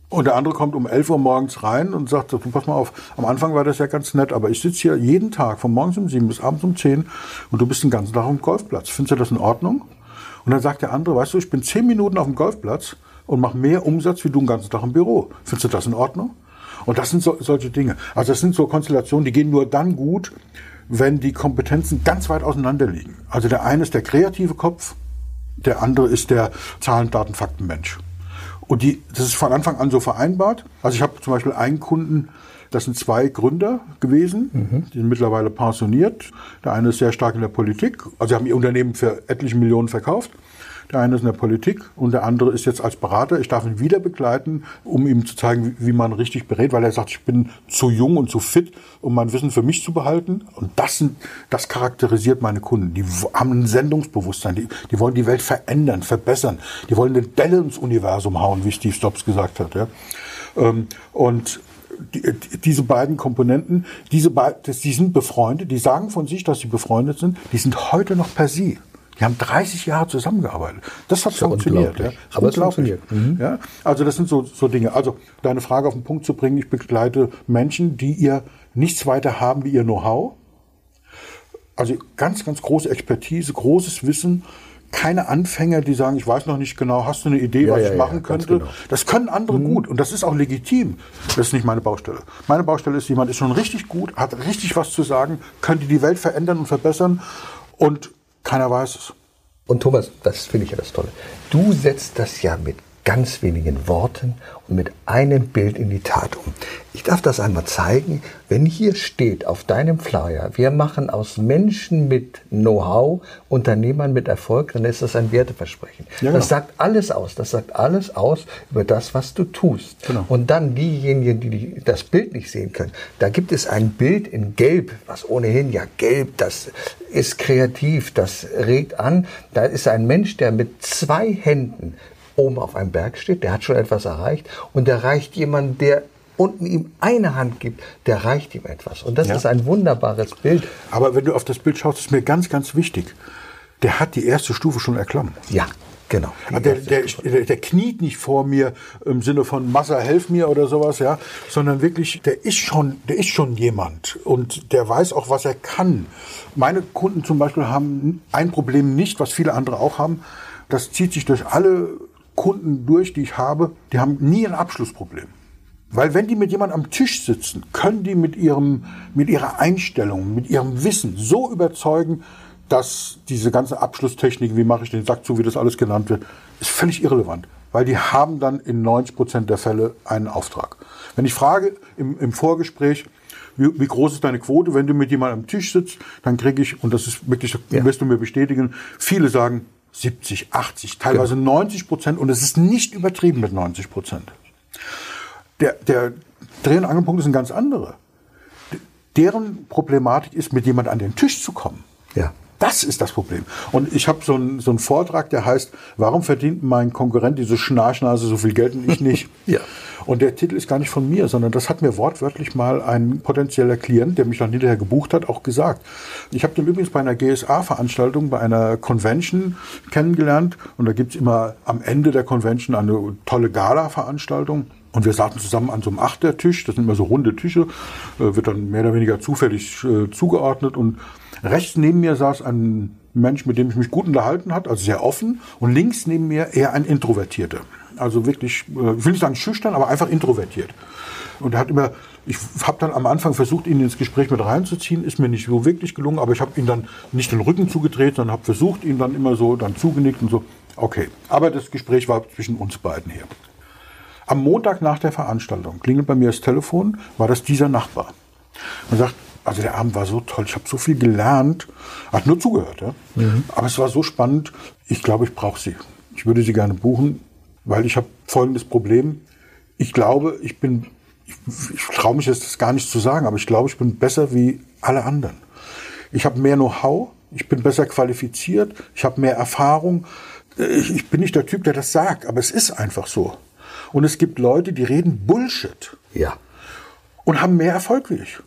und der andere kommt um 11 Uhr morgens rein und sagt, pass mal auf, am Anfang war das ja ganz nett, aber ich sitze hier jeden Tag von morgens um 7 bis abends um 10 und du bist den ganzen Tag auf dem Golfplatz. Findest du das in Ordnung? Und dann sagt der andere, weißt du, ich bin 10 Minuten auf dem Golfplatz und mache mehr Umsatz wie du den ganzen Tag im Büro. Findest du das in Ordnung? Und das sind so, solche Dinge. Also das sind so Konstellationen, die gehen nur dann gut, wenn die Kompetenzen ganz weit auseinander liegen. Also der eine ist der kreative Kopf, der andere ist der Zahlen, Daten, Fakten Mensch. Und die, das ist von Anfang an so vereinbart. Also ich habe zum Beispiel einen Kunden, das sind zwei Gründer gewesen, mhm. die sind mittlerweile pensioniert. Der eine ist sehr stark in der Politik, also haben ihr Unternehmen für etliche Millionen verkauft. Der eine ist in der Politik und der andere ist jetzt als Berater. Ich darf ihn wieder begleiten, um ihm zu zeigen, wie, man richtig berät, weil er sagt, ich bin zu jung und zu fit, um mein Wissen für mich zu behalten. Und das, sind, das charakterisiert meine Kunden. Die haben ein Sendungsbewusstsein. Die, die wollen die Welt verändern, verbessern. Die wollen eine Delle ins Universum hauen, wie Steve Jobs gesagt hat. Ja. Ähm, und die, diese beiden Komponenten, diese beiden, die sind befreundet, die sagen von sich, dass sie befreundet sind, die sind heute noch per sie. Die haben 30 Jahre zusammengearbeitet. Das hat das funktioniert. Ja. Das Aber es funktioniert. Mhm. Ja. Also das sind so, so Dinge. Also deine Frage auf den Punkt zu bringen, ich begleite Menschen, die ihr nichts weiter haben wie ihr Know-how. Also ganz, ganz große Expertise, großes Wissen keine Anfänger, die sagen, ich weiß noch nicht genau, hast du eine Idee, ja, was ja, ich machen ja, könnte? Genau. Das können andere mhm. gut und das ist auch legitim. Das ist nicht meine Baustelle. Meine Baustelle ist, jemand ist schon richtig gut, hat richtig was zu sagen, könnte die Welt verändern und verbessern und keiner weiß es. Und Thomas, das finde ich ja das Tolle. Du setzt das ja mit ganz wenigen Worten und mit einem Bild in die Tat um. Ich darf das einmal zeigen. Wenn hier steht auf deinem Flyer, wir machen aus Menschen mit Know-how Unternehmern mit Erfolg, dann ist das ein Werteversprechen. Ja, genau. Das sagt alles aus. Das sagt alles aus über das, was du tust. Genau. Und dann diejenigen, die das Bild nicht sehen können, da gibt es ein Bild in Gelb, was ohnehin ja Gelb, das ist kreativ, das regt an. Da ist ein Mensch, der mit zwei Händen oben auf einem Berg steht, der hat schon etwas erreicht und der reicht jemand, der unten ihm eine Hand gibt, der reicht ihm etwas. Und das ja. ist ein wunderbares Bild. Aber wenn du auf das Bild schaust, ist mir ganz, ganz wichtig. Der hat die erste Stufe schon erklommen. Ja. Genau. Der, der, der, der, kniet nicht vor mir im Sinne von Massa, helf mir oder sowas, ja, sondern wirklich, der ist schon, der ist schon jemand und der weiß auch, was er kann. Meine Kunden zum Beispiel haben ein Problem nicht, was viele andere auch haben. Das zieht sich durch alle Kunden durch, die ich habe, die haben nie ein Abschlussproblem. Weil wenn die mit jemandem am Tisch sitzen, können die mit, ihrem, mit ihrer Einstellung, mit ihrem Wissen so überzeugen, dass diese ganze Abschlusstechnik, wie mache ich den Sack zu, wie das alles genannt wird, ist völlig irrelevant. Weil die haben dann in 90 Prozent der Fälle einen Auftrag. Wenn ich frage im, im Vorgespräch, wie, wie, groß ist deine Quote, wenn du mit jemandem am Tisch sitzt, dann kriege ich, und das ist wirklich, ja. wirst du mir bestätigen, viele sagen 70, 80, teilweise genau. 90 Prozent und es ist nicht übertrieben mit 90 Prozent. Der, der Dreh- und Angelpunkt ist ein ganz anderer. Deren Problematik ist, mit jemand an den Tisch zu kommen. Ja. Das ist das Problem. Und ich habe so einen so einen Vortrag, der heißt, warum verdient mein Konkurrent diese Schnarchnase so viel Geld und ich nicht? ja. Und der Titel ist gar nicht von mir, sondern das hat mir wortwörtlich mal ein potenzieller Klient, der mich dann hinterher gebucht hat, auch gesagt. Ich habe den übrigens bei einer GSA-Veranstaltung, bei einer Convention kennengelernt. Und da gibt's immer am Ende der Convention eine tolle Gala-Veranstaltung. Und wir saßen zusammen an so einem Achtertisch, das sind immer so runde Tische, äh, wird dann mehr oder weniger zufällig äh, zugeordnet. Und rechts neben mir saß ein Mensch, mit dem ich mich gut unterhalten hat, also sehr offen. Und links neben mir eher ein Introvertierter. Also wirklich, äh, ich will nicht sagen schüchtern, aber einfach introvertiert. Und er hat immer, ich habe dann am Anfang versucht, ihn ins Gespräch mit reinzuziehen, ist mir nicht so wirklich gelungen, aber ich habe ihn dann nicht den Rücken zugedreht, sondern habe versucht, ihn dann immer so dann zugenickt und so. Okay, aber das Gespräch war zwischen uns beiden hier. Am Montag nach der Veranstaltung klingelt bei mir das Telefon, war das dieser Nachbar. Man sagt, also der Abend war so toll, ich habe so viel gelernt, hat nur zugehört, ja? Mhm. aber es war so spannend, ich glaube, ich brauche sie. Ich würde sie gerne buchen, weil ich habe folgendes Problem. Ich glaube, ich bin, ich, ich traue mich jetzt das gar nicht zu sagen, aber ich glaube, ich bin besser wie alle anderen. Ich habe mehr Know-how, ich bin besser qualifiziert, ich habe mehr Erfahrung. Ich, ich bin nicht der Typ, der das sagt, aber es ist einfach so. Und es gibt Leute, die reden Bullshit. Ja. Und haben mehr Erfolg wie ich.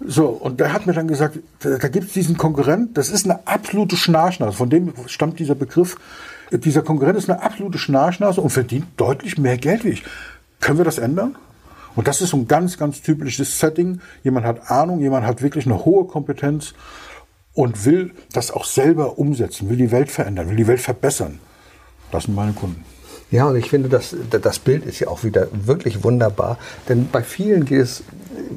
So, und der hat mir dann gesagt, da, da gibt es diesen Konkurrent, das ist eine absolute Schnarchnase, von dem stammt dieser Begriff. Dieser Konkurrent ist eine absolute Schnarchnase und verdient deutlich mehr Geld wie ich. Können wir das ändern? Und das ist so ein ganz, ganz typisches Setting. Jemand hat Ahnung, jemand hat wirklich eine hohe Kompetenz und will das auch selber umsetzen, will die Welt verändern, will die Welt verbessern. Das sind meine Kunden. Ja, und ich finde, das, das Bild ist ja auch wieder wirklich wunderbar. Denn bei vielen geht es,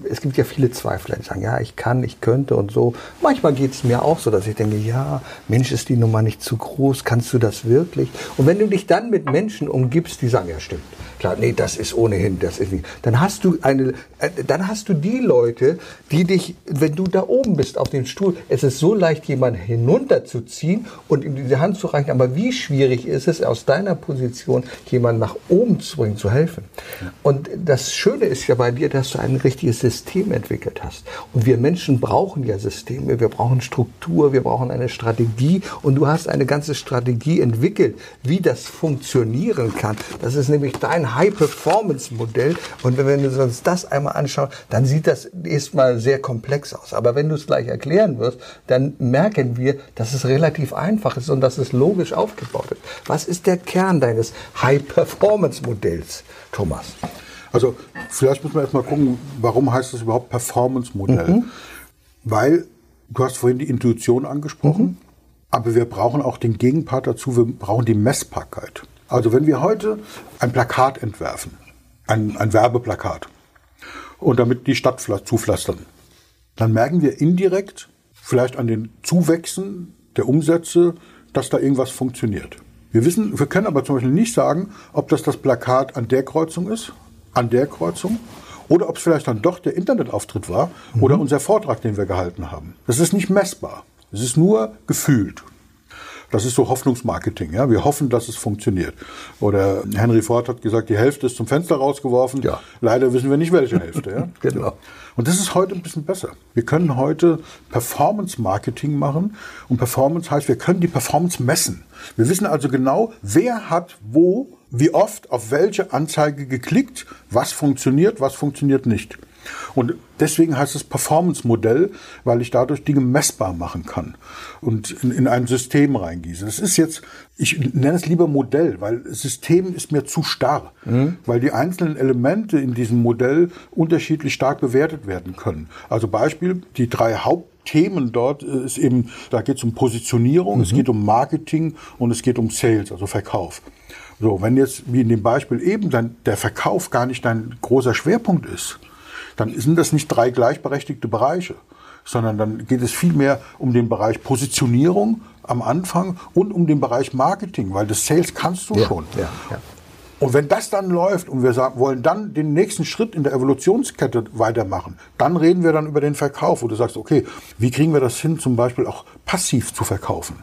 es gibt ja viele Zweifler, die sagen, ja, ich kann, ich könnte und so. Manchmal geht es mir auch so, dass ich denke, ja, Mensch, ist die Nummer nicht zu groß, kannst du das wirklich? Und wenn du dich dann mit Menschen umgibst, die sagen, ja, stimmt, klar, nee, das ist ohnehin, das ist nicht. Dann hast du eine, äh, dann hast du die Leute, die dich, wenn du da oben bist auf dem Stuhl, es ist so leicht, jemanden hinunterzuziehen und ihm diese Hand zu reichen. Aber wie schwierig ist es, aus deiner Position jemanden nach oben zu bringen, zu helfen? Und das Schöne ist ja bei dir, dass du ein richtiges System entwickelt hast. Und wir Menschen brauchen ja Systeme, wir brauchen Struktur, wir brauchen eine Strategie. Und du hast eine ganze Strategie entwickelt, wie das funktionieren kann. Das ist nämlich dein High-Performance-Modell. Und wenn wir uns das einmal anschauen, dann sieht das erstmal sehr komplex aus. Aber wenn du es gleich erklären wirst, dann merken wir, dass es relativ einfach ist und dass es logisch aufgebaut ist. Was ist der Kern deines High-Performance-Modells, Thomas? Also vielleicht müssen wir erstmal gucken, warum heißt das überhaupt Performance-Modell? Mhm. Weil du hast vorhin die Intuition angesprochen, mhm. aber wir brauchen auch den Gegenpart dazu, wir brauchen die Messbarkeit. Also wenn wir heute ein Plakat entwerfen, ein, ein Werbeplakat, und damit die Stadt zupflastern, dann merken wir indirekt, vielleicht an den Zuwächsen der Umsätze, dass da irgendwas funktioniert. Wir wissen, wir können aber zum Beispiel nicht sagen, ob das das Plakat an der Kreuzung ist, an der Kreuzung, oder ob es vielleicht dann doch der Internetauftritt war mhm. oder unser Vortrag, den wir gehalten haben. Das ist nicht messbar. Es ist nur gefühlt. Das ist so Hoffnungsmarketing. Ja? Wir hoffen, dass es funktioniert. Oder Henry Ford hat gesagt, die Hälfte ist zum Fenster rausgeworfen. Ja. Leider wissen wir nicht, welche Hälfte. Ja? genau. Und das ist heute ein bisschen besser. Wir können heute Performance-Marketing machen. Und Performance heißt, wir können die Performance messen. Wir wissen also genau, wer hat wo, wie oft, auf welche Anzeige geklickt, was funktioniert, was funktioniert nicht. Und deswegen heißt es Performance-Modell, weil ich dadurch Dinge messbar machen kann und in, in, ein System reingieße. Das ist jetzt, ich nenne es lieber Modell, weil System ist mir zu starr, mhm. weil die einzelnen Elemente in diesem Modell unterschiedlich stark bewertet werden können. Also Beispiel, die drei Hauptthemen dort äh, ist eben, da geht es um Positionierung, mhm. es geht um Marketing und es geht um Sales, also Verkauf. So, wenn jetzt, wie in dem Beispiel eben, dann der Verkauf gar nicht dein großer Schwerpunkt ist, dann sind das nicht drei gleichberechtigte Bereiche, sondern dann geht es vielmehr um den Bereich Positionierung am Anfang und um den Bereich Marketing, weil das Sales kannst du ja, schon. Ja, ja. Und wenn das dann läuft und wir sagen, wollen dann den nächsten Schritt in der Evolutionskette weitermachen, dann reden wir dann über den Verkauf, wo du sagst, okay, wie kriegen wir das hin, zum Beispiel auch passiv zu verkaufen?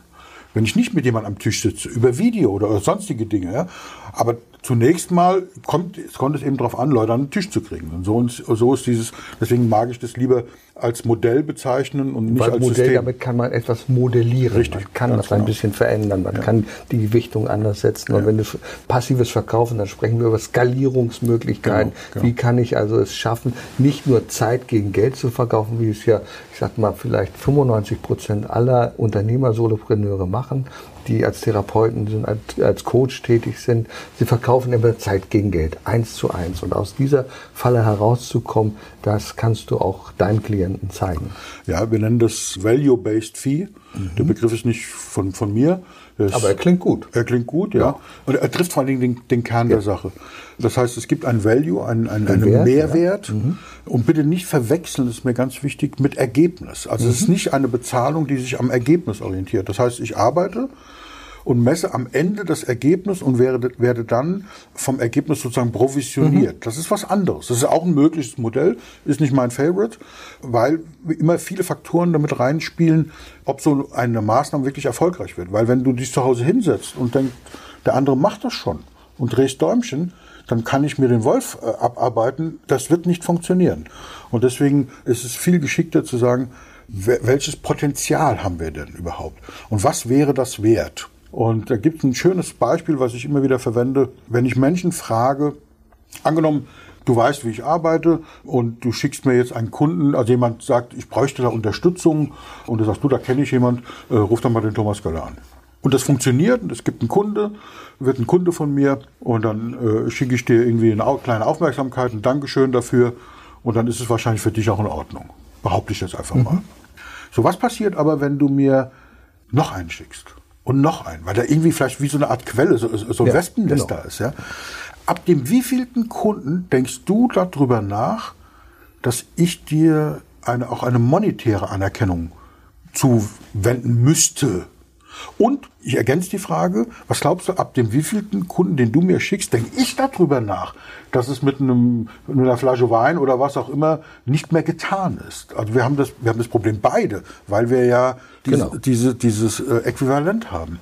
Wenn ich nicht mit jemandem am Tisch sitze, über Video oder sonstige Dinge, ja, aber zunächst mal kommt, es kommt es eben darauf an, Leute an den Tisch zu kriegen. Und so, und so ist dieses, deswegen mag ich das lieber als Modell bezeichnen und nicht Weil als Modell, System. damit kann man etwas modellieren. Richtig. Man kann das genau. ein bisschen verändern. Man ja. kann die Gewichtung anders setzen. Und ja. wenn du passives Verkaufen, dann sprechen wir über Skalierungsmöglichkeiten. Genau, genau. Wie kann ich also es schaffen, nicht nur Zeit gegen Geld zu verkaufen, wie es ja, ich sag mal, vielleicht 95 Prozent aller Unternehmer, Solopreneure machen, die als Therapeuten sind, als, als Coach tätig sind. Sie verkaufen immer Zeit gegen Geld, eins zu eins. Und aus dieser Falle herauszukommen, das kannst du auch deinen Klienten zeigen. Ja, wir nennen das Value-Based Fee. Mhm. Der Begriff ist nicht von, von mir. Das, Aber er klingt gut. Er klingt gut, ja. ja. Und er trifft vor allen Dingen den, den Kern ja. der Sache. Das heißt, es gibt ein Value, ein, ein, einen Wert, Mehrwert. Ja. Mhm. Und bitte nicht verwechseln, das ist mir ganz wichtig, mit Ergebnis. Also mhm. es ist mhm. nicht eine Bezahlung, die sich am Ergebnis orientiert. Das heißt, ich arbeite und messe am Ende das Ergebnis und werde, werde dann vom Ergebnis sozusagen provisioniert. Mhm. Das ist was anderes. Das ist auch ein mögliches Modell, ist nicht mein Favorite, weil immer viele Faktoren damit reinspielen, ob so eine Maßnahme wirklich erfolgreich wird. Weil wenn du dich zu Hause hinsetzt und denkst, der andere macht das schon und drehst Däumchen, dann kann ich mir den Wolf äh, abarbeiten. Das wird nicht funktionieren. Und deswegen ist es viel geschickter zu sagen, welches Potenzial haben wir denn überhaupt? Und was wäre das wert? Und da gibt es ein schönes Beispiel, was ich immer wieder verwende. Wenn ich Menschen frage, angenommen, du weißt, wie ich arbeite und du schickst mir jetzt einen Kunden, also jemand sagt, ich bräuchte da Unterstützung und du sagst, du, da kenne ich jemand, äh, ruf doch mal den Thomas Göller an. Und das funktioniert und es gibt einen Kunde, wird ein Kunde von mir und dann äh, schicke ich dir irgendwie eine kleine Aufmerksamkeit, ein Dankeschön dafür und dann ist es wahrscheinlich für dich auch in Ordnung. Behaupte ich jetzt einfach mhm. mal. So, was passiert aber, wenn du mir noch einen schickst? Und noch einen, weil der irgendwie vielleicht wie so eine Art Quelle, so, so ein Ja, Wespennest genau. da ist. Ja? Ab dem wievielten Kunden denkst du darüber nach, dass ich dir eine, auch eine monetäre Anerkennung zuwenden müsste? Und ich ergänze die Frage, was glaubst du, ab dem wievielten Kunden, den du mir schickst, denke ich darüber nach, dass es mit, einem, mit einer Flasche Wein oder was auch immer nicht mehr getan ist. Also wir haben das, wir haben das Problem beide, weil wir ja diese, Genau. diese, dieses äh, Äquivalent haben.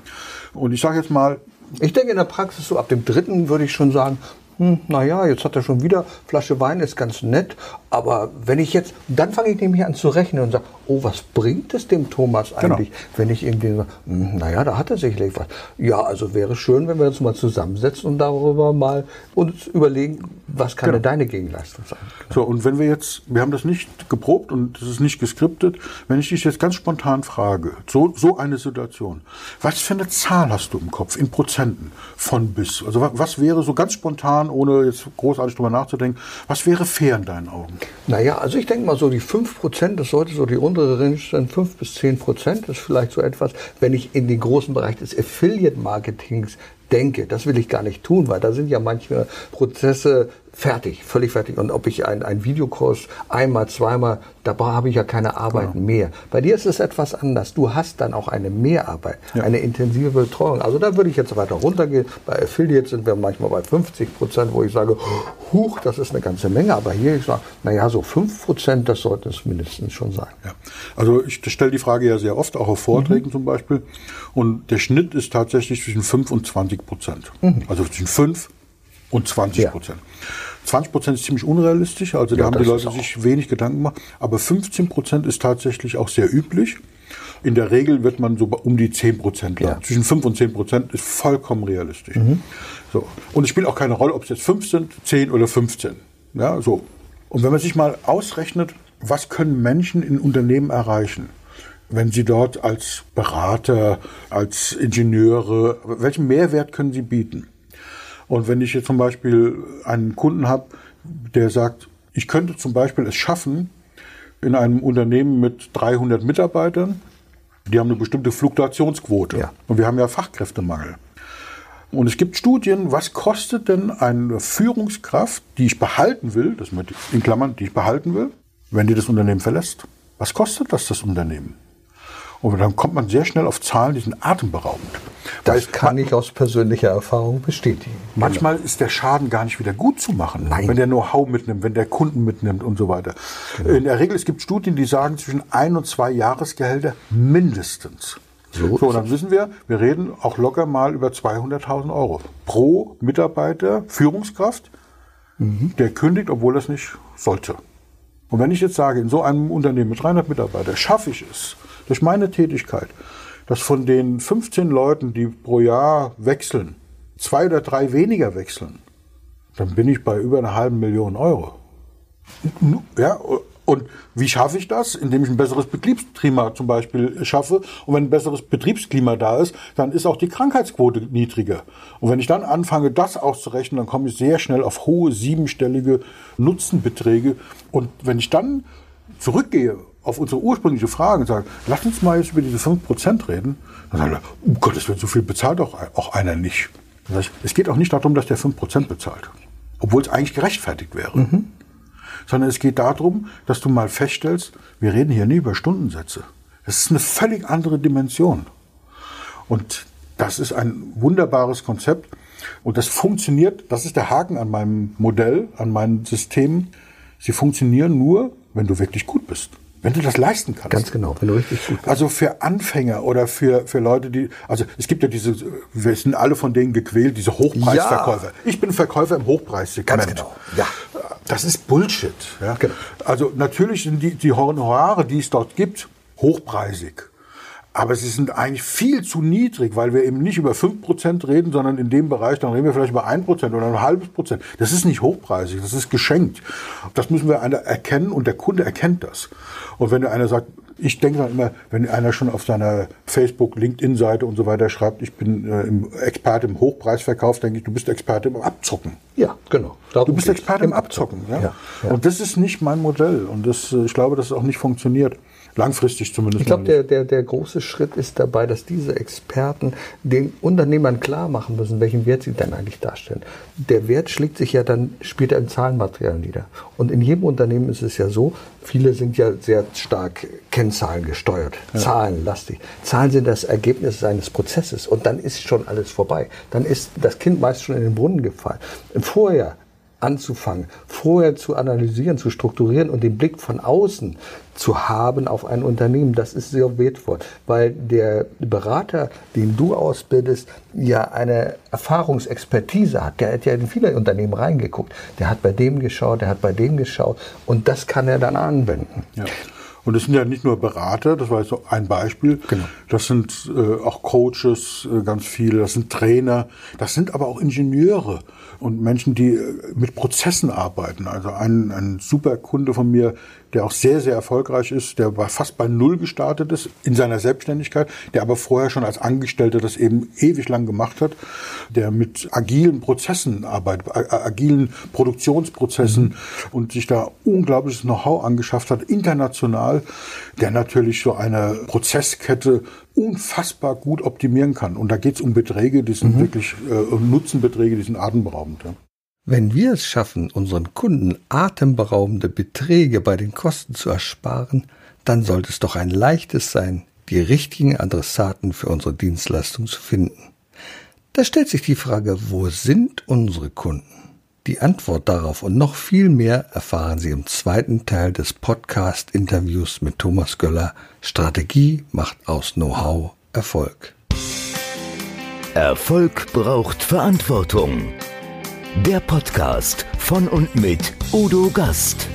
Und ich sage jetzt mal, Ich denke in der Praxis so ab dem dritten würde ich schon sagen, hm, naja, jetzt hat er schon wieder Flasche Wein, ist ganz nett. Aber wenn ich jetzt, dann fange ich nämlich an zu rechnen und sage, oh, was bringt es dem Thomas Genau. eigentlich, wenn ich irgendwie sage, hm, naja, da hat er sicherlich was. Ja, also wäre schön, wenn wir uns mal zusammensetzen und darüber mal uns überlegen, was kann Genau. denn deine Gegenleistung sein. So, und wenn wir jetzt, wir haben das nicht geprobt und es ist nicht geskriptet, wenn ich dich jetzt ganz spontan frage, so, so eine Situation, was für eine Zahl hast du im Kopf, in Prozenten von bis? Also wa- was wäre so ganz spontan, ohne jetzt großartig drüber nachzudenken, was wäre fair in deinen Augen? Naja, also ich denke mal so die 5%, das sollte so die untere Range sein, 5 bis 10% ist vielleicht so etwas, wenn ich in den großen Bereich des Affiliate-Marketings denke. Das will ich gar nicht tun, weil da sind ja manche Prozesse fertig, völlig fertig. Und ob ich ein, ein Videokurs einmal, zweimal, da habe ich ja keine Arbeit mehr. Bei dir ist es etwas anders. Du hast dann auch eine Mehrarbeit, eine intensive Betreuung. Also da würde ich jetzt weiter runtergehen. Bei Affiliates sind wir manchmal bei 50 Prozent, wo ich sage, huch, das ist eine ganze Menge. Aber hier, ich sage, naja, so 5 Prozent, das sollten es mindestens schon sein. Ja. Also ich stelle die Frage ja sehr oft, auch auf Vorträgen zum Beispiel. Und der Schnitt ist tatsächlich zwischen 5 und 20 Prozent. Also zwischen 5 und 20 Ja. Prozent. 20 Prozent ist ziemlich unrealistisch, also da Ja, haben die Leute sich wenig Gedanken gemacht. Aber 15 Prozent ist tatsächlich auch sehr üblich. In der Regel wird man so um die 10 Prozent landen. Ja. Zwischen 5 und 10 Prozent ist vollkommen realistisch. So. Und es spielt auch keine Rolle, ob es jetzt 5 sind, 10 oder 15. Ja, so. Und wenn man sich mal ausrechnet, was können Menschen in Unternehmen erreichen, wenn sie dort als Berater, als Ingenieure, welchen Mehrwert können sie bieten? Und wenn ich jetzt zum Beispiel einen Kunden habe, der sagt, ich könnte zum Beispiel es schaffen, in einem Unternehmen mit 300 Mitarbeitern, die haben eine bestimmte Fluktuationsquote. Ja. Und wir haben ja Fachkräftemangel. Und es gibt Studien, was kostet denn eine Führungskraft, die ich behalten will, das mit in Klammern, die ich behalten will, wenn die das Unternehmen verlässt? Was kostet das das Unternehmen? Und dann kommt man sehr schnell auf Zahlen, die sind atemberaubend. Das kann ich aus persönlicher Erfahrung bestätigen. Manchmal ist der Schaden gar nicht wieder gut zu machen, Nein. wenn der Know-how mitnimmt, wenn der Kunden mitnimmt und so weiter. In der Regel, es gibt Studien, die sagen zwischen ein und zwei Jahresgehälter mindestens. So So, dann wissen wir, wir reden auch locker mal über 200.000 Euro pro Mitarbeiter, Führungskraft, der kündigt, obwohl er es nicht sollte. Und wenn ich jetzt sage, in so einem Unternehmen mit 300 Mitarbeitern schaffe ich es durch meine Tätigkeit, dass von den 15 Leuten, die pro Jahr wechseln, zwei oder drei weniger wechseln, dann bin ich bei über einer halben Million Euro. Ja, und wie schaffe ich das? Indem ich ein besseres Betriebsklima zum Beispiel schaffe. Und wenn ein besseres Betriebsklima da ist, dann ist auch die Krankheitsquote niedriger. Und wenn ich dann anfange, das auszurechnen, dann komme ich sehr schnell auf hohe siebenstellige Nutzenbeträge. Und wenn ich dann zurückgehe auf unsere ursprüngliche Frage und sage, lass uns mal jetzt über diese 5% reden, dann sagen wir, um Gottes Willen, so viel bezahlt auch, auch einer nicht. Das heißt, es geht auch nicht darum, dass der 5% bezahlt. Obwohl es eigentlich gerechtfertigt wäre sondern es geht darum, dass du mal feststellst, wir reden hier nie über Stundensätze. Das ist eine völlig andere Dimension. Und das ist ein wunderbares Konzept. Und das funktioniert, das ist der Haken an meinem Modell, an meinen Systemen. Sie funktionieren nur, wenn du wirklich gut bist. Wenn du das leisten kannst. Ganz genau, wenn du richtig gut bist. Also für Anfänger oder für, für Leute, die, also es gibt ja diese, wir sind alle von denen gequält, diese Hochpreisverkäufer. Ich bin Verkäufer im Hochpreissegment. Ganz genau, ja. Das ist Bullshit. Ja? Genau. Also natürlich sind die, die Honorare, die es dort gibt, hochpreisig. Aber sie sind eigentlich viel zu niedrig, weil wir eben nicht über 5% reden, sondern in dem Bereich, dann reden wir vielleicht über 1% oder ein halbes Prozent. Das ist nicht hochpreisig, das ist geschenkt. Das müssen wir einer erkennen und der Kunde erkennt das. Und wenn einer sagt, ich denke dann immer, wenn einer schon auf seiner Facebook, LinkedIn-Seite und so weiter schreibt, ich bin äh, im Experte im Hochpreisverkauf, denke ich, du bist Experte im Abzocken. Ja, genau. Du Darum bist geht's. Experte im Abzocken. Ja? Ja, ja. Und das ist nicht mein Modell. Und das, äh, ich glaube, dass es auch nicht funktioniert. Langfristig zumindest. Ich glaube, der, der, der große Schritt ist dabei, dass diese Experten den Unternehmern klar machen müssen, welchen Wert sie dann eigentlich darstellen. Der Wert schlägt sich ja dann später im Zahlenmaterial nieder. Und in jedem Unternehmen ist es ja so, viele sind ja sehr stark Kennzahlen gesteuert, ja. zahlenlastig. Zahlen sind das Ergebnis seines Prozesses und dann ist schon alles vorbei. Dann ist das Kind meist schon in den Brunnen gefallen. Vorher anzufangen, vorher zu analysieren, zu strukturieren und den Blick von außen zu haben auf ein Unternehmen, das ist sehr wertvoll, weil der Berater, den du ausbildest, ja eine Erfahrungsexpertise hat. Der hat ja in viele Unternehmen reingeguckt. Der hat bei dem geschaut, der hat bei dem geschaut und das kann er dann anwenden. Ja. Und es sind ja nicht nur Berater, das war jetzt so ein Beispiel. Genau. Das sind äh, auch Coaches, äh, ganz viele, das sind Trainer, das sind aber auch Ingenieure und Menschen, die äh, mit Prozessen arbeiten. Also ein, ein super Kunde von mir, der auch sehr, sehr erfolgreich ist, der war fast bei Null gestartet ist in seiner Selbstständigkeit, der aber vorher schon als Angestellter das eben ewig lang gemacht hat, der mit agilen Prozessen arbeitet, agilen Produktionsprozessen mhm. und sich da unglaubliches Know-how angeschafft hat, international, der natürlich so eine Prozesskette unfassbar gut optimieren kann. Und da geht es um Beträge, die sind mhm. wirklich äh, Nutzenbeträge, die sind atemberaubend. Ja. Wenn wir es schaffen, unseren Kunden atemberaubende Beträge bei den Kosten zu ersparen, dann sollte es doch ein leichtes sein, die richtigen Adressaten für unsere Dienstleistung zu finden. Da stellt sich die Frage, wo sind unsere Kunden? Die Antwort darauf und noch viel mehr erfahren Sie im zweiten Teil des Podcast-Interviews mit Thomas Göller. Strategie macht aus Know-how Erfolg. Erfolg braucht Verantwortung. Der Podcast von und mit Udo Gast.